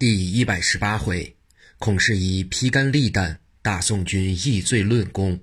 第一百十八回，孔氏仪披肝沥胆，大宋军易罪论功。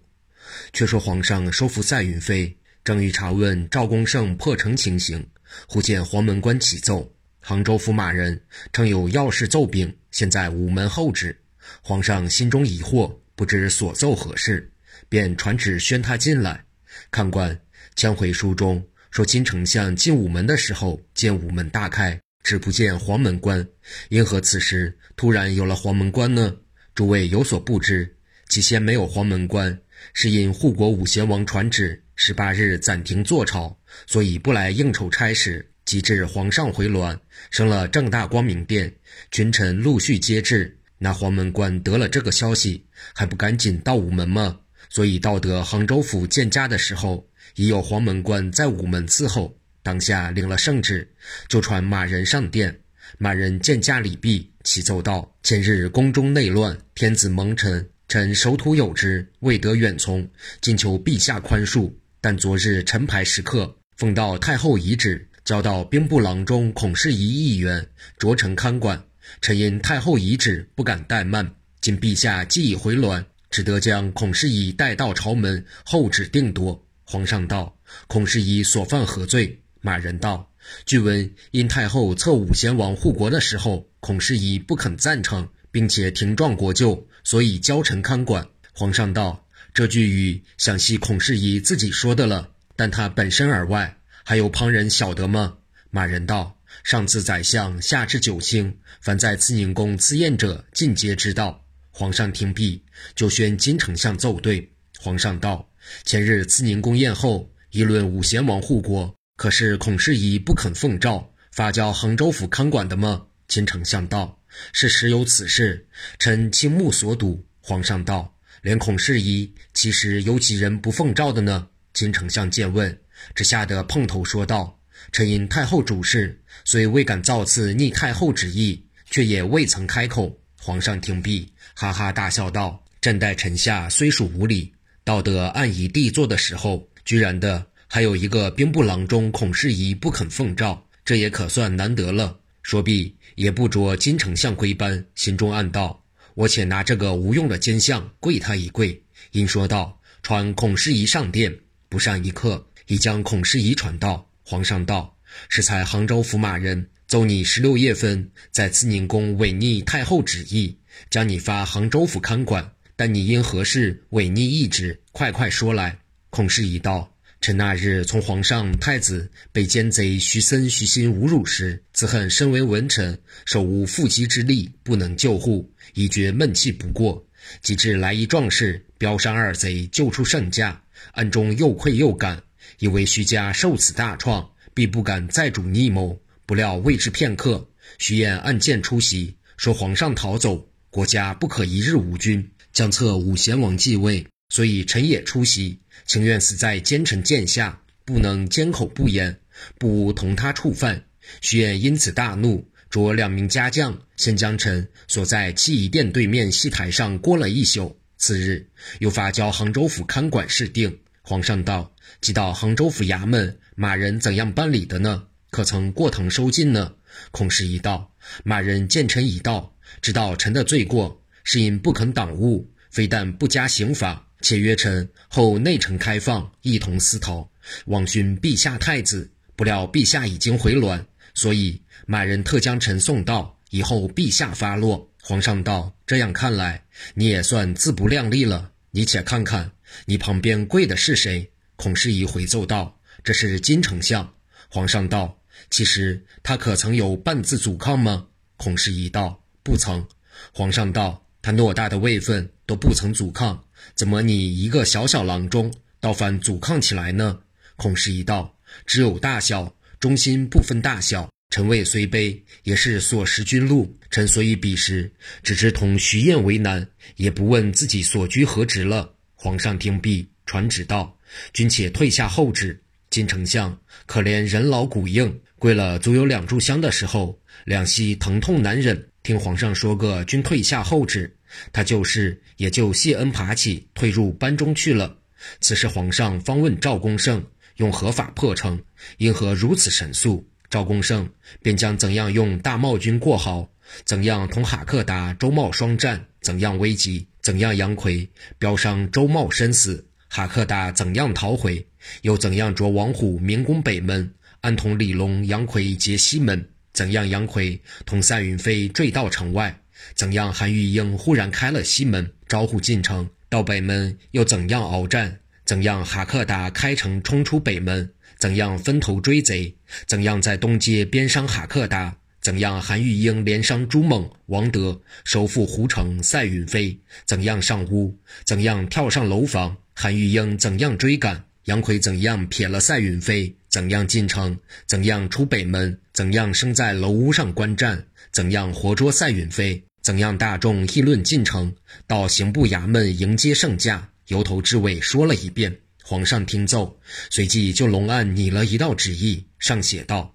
却说皇上收复赛云飞，正欲查问赵公胜破城情形，忽见黄门关启奏，杭州府马人称有要事奏禀，现在午门候旨。皇上心中疑惑，不知所奏何事，便传旨宣他进来。看官将回书中说，金丞相进午门的时候，见午门大开。只不见黄门关，因何此时突然有了黄门关呢？诸位有所不知，起先没有黄门关，是因护国五贤王传旨，十八日暂停坐朝，所以不来应酬差事。及至皇上回銮，升了正大光明殿，群臣陆续接至。那黄门关得了这个消息，还不赶紧到午门吗？所以到得杭州府见家的时候，已有黄门关在午门伺候。当下领了圣旨，就传马人上殿。马人见驾礼毕，启奏道：“前日宫中内乱，天子蒙尘，臣守土有之，未得远从，今求陛下宽恕。但昨日臣牌时刻，奉到太后遗旨，交到兵部郎中孔世仪议员着臣看管。臣因太后遗旨，不敢怠慢。今陛下既已回銮，只得将孔世仪带到朝门，后旨定夺。”皇上道：“孔世仪所犯何罪？”马人道：“据闻因太后册武贤王护国的时候，孔氏仪不肯赞成，并且停撞国舅，所以交臣看管。”皇上道：“这句语想系孔氏仪自己说的了，但他本身而外，还有旁人晓得吗？”马人道：“上自宰相下至九卿，凡在慈宁宫赐宴者，尽皆知道。”皇上听毕，就宣金丞相奏对。皇上道：“前日慈宁宫宴后，议论武贤王护国。”可是孔世仪不肯奉诏，发交杭州府看管的吗？金丞相道：“是实有此事，臣亲目所睹。”皇上道：“连孔世仪，其实有几人不奉诏的呢？”金丞相见问，只吓得碰头说道：“臣因太后主事，虽未敢造次逆太后旨意，却也未曾开口。”皇上听毕，哈哈大笑道：“朕待臣下虽属无礼，到得按以地坐的时候，居然的。”还有一个兵部郎中孔世仪不肯奉诏，这也可算难得了。说毕，也不着金丞相归班，心中暗道：“我且拿这个无用的奸相跪他一跪。”因说道：“传孔世仪上殿。”不上一刻，已将孔世仪传到。皇上道：“是才杭州府马人奏你十六夜分在慈宁宫违逆太后旨意，将你发杭州府看管。但你因何事违逆懿旨？快快说来。”孔世仪道。臣那日从皇上、太子被奸贼徐森、徐心侮辱时，自恨身为文臣，手无缚鸡之力，不能救护，已觉闷气不过。及至来一壮士，标伤二贼，救出圣驾，暗中又愧又感，以为徐家受此大创，必不敢再主逆谋。不料未至片刻，徐彦暗箭出袭，说皇上逃走，国家不可一日无君，将册武贤王继位。所以臣也出席，情愿死在奸臣剑下，不能缄口不言，不无同他触犯。徐彦因此大怒，着两名家将，先将臣锁在七仪殿对面戏台上过了一宿。次日，又发交杭州府看管事定。皇上道：“即到杭州府衙门，马人怎样办理的呢？可曾过堂收禁呢？”孔世仪道：“马人见臣已到，知道臣的罪过，是因不肯党务，非但不加刑罚。”且约臣后内城开放，一同私逃，望寻陛下太子。不料陛下已经回銮，所以马人特将臣送到，以后陛下发落。皇上道：“这样看来，你也算自不量力了。你且看看，你旁边跪的是谁？”孔世仪回奏道：“这是金丞相。”皇上道：“其实他可曾有半字阻抗吗？”孔世仪道：“不曾。”皇上道。他偌大的位分都不曾阻抗，怎么你一个小小郎中，倒反阻抗起来呢？孔世仪道：“只有大小，忠心不分大小。臣位虽卑，也是所识君禄。臣所以彼时只知同徐彦为难，也不问自己所居何职了。”皇上听毕，传旨道：“君且退下后旨。金丞相可怜人老骨硬，跪了足有两炷香的时候，两膝疼痛难忍。听皇上说个君退下后旨。”他就是也就谢恩爬起，退入班中去了。此时皇上方问赵公胜用何法破城，因何如此神速？赵公胜便将怎样用大茂军过好，怎样同哈克达、周茂双战？怎样危急？怎样杨奎标上周茂身死？哈克达怎样逃回？又怎样着王虎明攻北门？安同李龙、杨奎劫西门？怎样杨奎同赛云飞坠到城外？怎样韩玉英忽然开了西门，招呼进城？到北门又怎样鏖战？怎样哈克达开城冲出北门？怎样分头追贼？怎样在东街鞭伤哈克达？怎样韩玉英连伤朱猛、王德，收复胡城？赛允飞怎样上屋？怎样跳上楼房？韩玉英怎样追赶？杨奎怎样撇了赛允飞？怎样进城？怎样出北门？怎样生在楼屋上观战？怎样活捉赛允飞？怎样大众议论进城？到刑部衙门迎接圣驾，由头至尾说了一遍。皇上听奏，随即就龙案拟了一道旨意，上写道。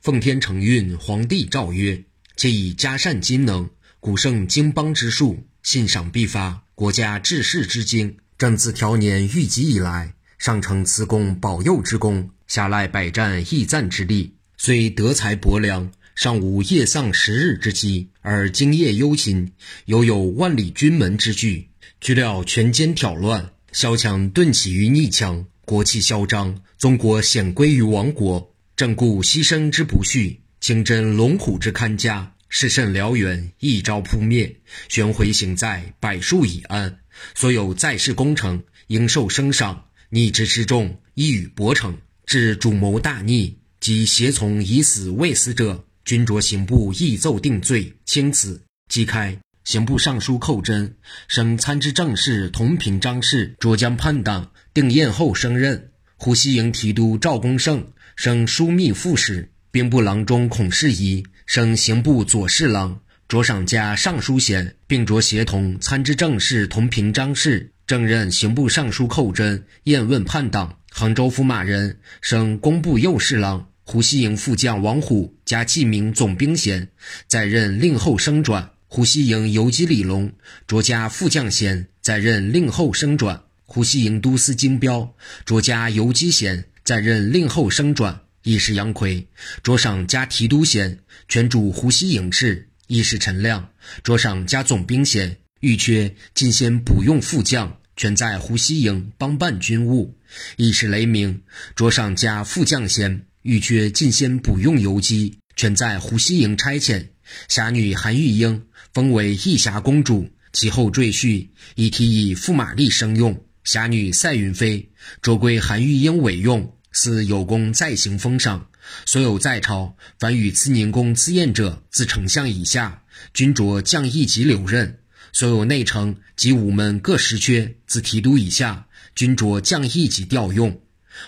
奉天承运，皇帝诏曰：借以嘉善金能，古圣经邦之术，信赏必发，国家治世之经。朕自调年御及以来，上承慈公保佑之功，下赖百战义赞之力。虽德才薄凉，尚无夜丧十日之机，而今夜忧勤，犹有万里军门之惧。据料权奸挑乱，萧强顿起于逆强，国气嚣张，宗国显归于亡国。正故牺牲之不恤，清真龙虎之看家，是甚燎原，一朝扑灭。旋回行在，百数已安。所有在世功臣，应受升赏。逆之之众，一语薄惩。至主谋大逆，及胁从以死未死者，均着刑部议奏定罪，轻此。即开刑部尚书寇真，升参知政事同平章事，着将叛党，定验后升任。胡西营提督赵公胜。升枢密副使、兵部郎中孔世仪，升刑部左侍郎，着赏加尚书衔，并着协同参知政事同平章事，正任刑部尚书寇真，验问叛党。杭州府马人，升工部右侍郎。胡锡营副将王虎加记名总兵衔，在任令后升转。胡锡营游击李龙，着加副将衔，在任令后升转。胡锡营都司金彪，着加游击衔。在任令后升转，亦是杨奎；着赏加提督衔，全主胡锡营事；亦是陈亮；着赏加总兵衔，欲缺进先补用副将，全在胡锡营帮办军务；亦是雷鸣；桌上加副将衔，欲缺进先补用游击，全在胡锡营差遣。侠女韩玉英封为义侠公主，其后赘婿以提以驸马吏升用。侠女赛云飞着归韩玉英委用，似有功再行封赏。所有在朝凡与慈宁公自验者，自丞相以下，均着将一级留任；所有内城及武门各实缺，自提督以下，均着将一级调用。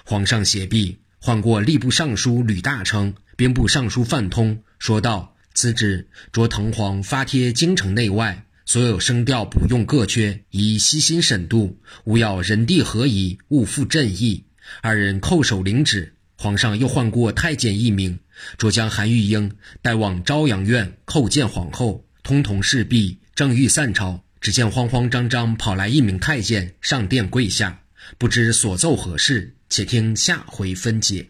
皇上写毕，唤过吏部尚书吕大成、兵部尚书范通，说道：“此旨着藤黄发贴京城内外。”所有声调不用各缺，宜悉心审度，勿要人地合宜，勿负朕意。二人叩首领旨。皇上又唤过太监一名，着将韩玉英带往朝阳院叩见皇后。通同侍毕，正欲散朝，只见慌慌张张跑来一名太监，上殿跪下，不知所奏何事。且听下回分解。